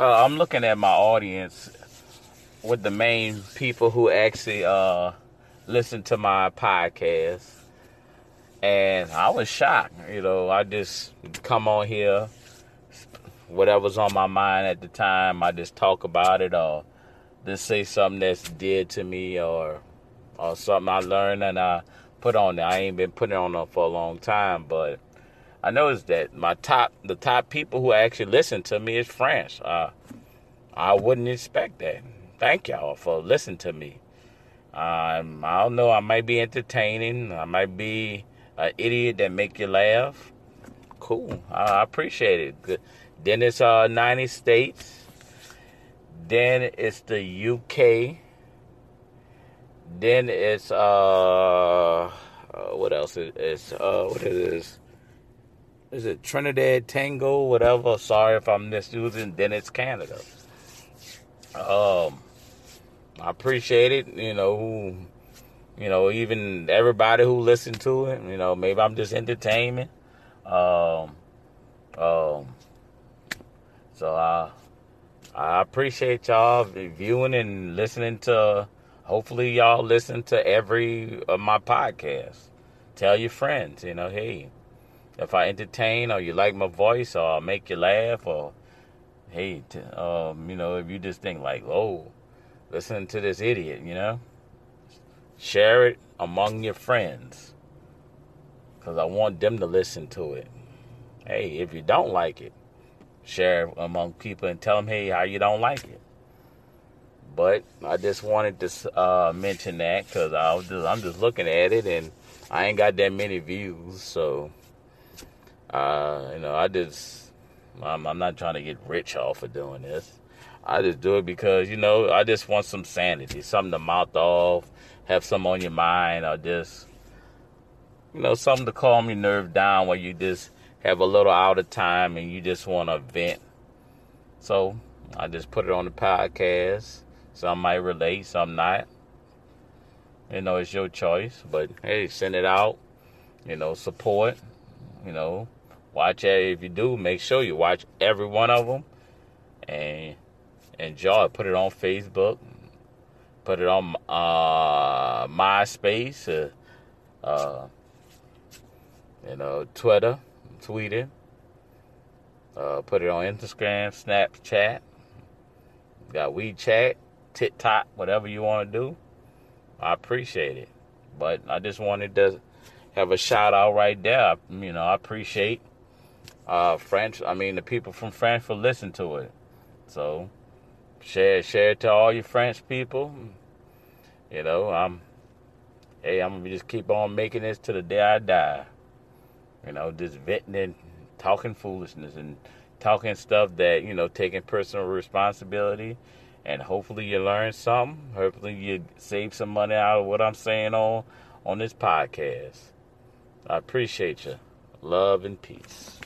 Uh, I'm looking at my audience with the main people who actually uh, listen to my podcast, and I was shocked. You know, I just come on here, whatever's on my mind at the time, I just talk about it or just say something that's dear to me or or something I learned and I put on there. I ain't been putting on there for a long time, but I noticed that my top the top people who actually listen to me is French. Uh, I wouldn't expect that. Thank y'all for listening to me. Um, I don't know. I might be entertaining. I might be an idiot that make you laugh. Cool. I appreciate it. Good. Then it's uh United States. Then it's the UK. Then it's uh, uh what else? It's uh what it is? Is it Trinidad Tango? Whatever. Sorry if I'm misusing. Then it's Canada. Um, I appreciate it. You know who, you know even everybody who listened to it. You know maybe I'm just entertaining. Um, um. So I I appreciate y'all viewing and listening to hopefully y'all listen to every of my podcasts. Tell your friends, you know, hey, if I entertain or you like my voice or I make you laugh or hey, t- um, you know, if you just think like, oh, listen to this idiot, you know, share it among your friends because I want them to listen to it. Hey, if you don't like it, share it among people and tell them, hey, how you don't like it. But I just wanted to uh, mention that because I'm just looking at it and I ain't got that many views, so uh, you know I just I'm, I'm not trying to get rich off of doing this. I just do it because you know I just want some sanity, something to mouth off, have some on your mind, or just you know something to calm your nerve down when you just have a little out of time and you just want to vent. So I just put it on the podcast. Some might relate, some not. You know, it's your choice. But hey, send it out. You know, support. You know, watch it. If you do, make sure you watch every one of them and enjoy. It. Put it on Facebook. Put it on uh, MySpace. Uh, uh, you know, Twitter, it. Uh, put it on Instagram, Snapchat. Got WeChat. TikTok, whatever you want to do. I appreciate it. But I just wanted to have a shout out right there. You know, I appreciate uh, French. I mean, the people from France for listening to it. So share share it to all your French people. You know, I'm. Hey, I'm gonna just keep on making this to the day I die. You know, just venting and talking foolishness and talking stuff that you know, taking personal responsibility and hopefully you learn something. Hopefully you save some money out of what I'm saying on on this podcast. I appreciate you. Love and peace.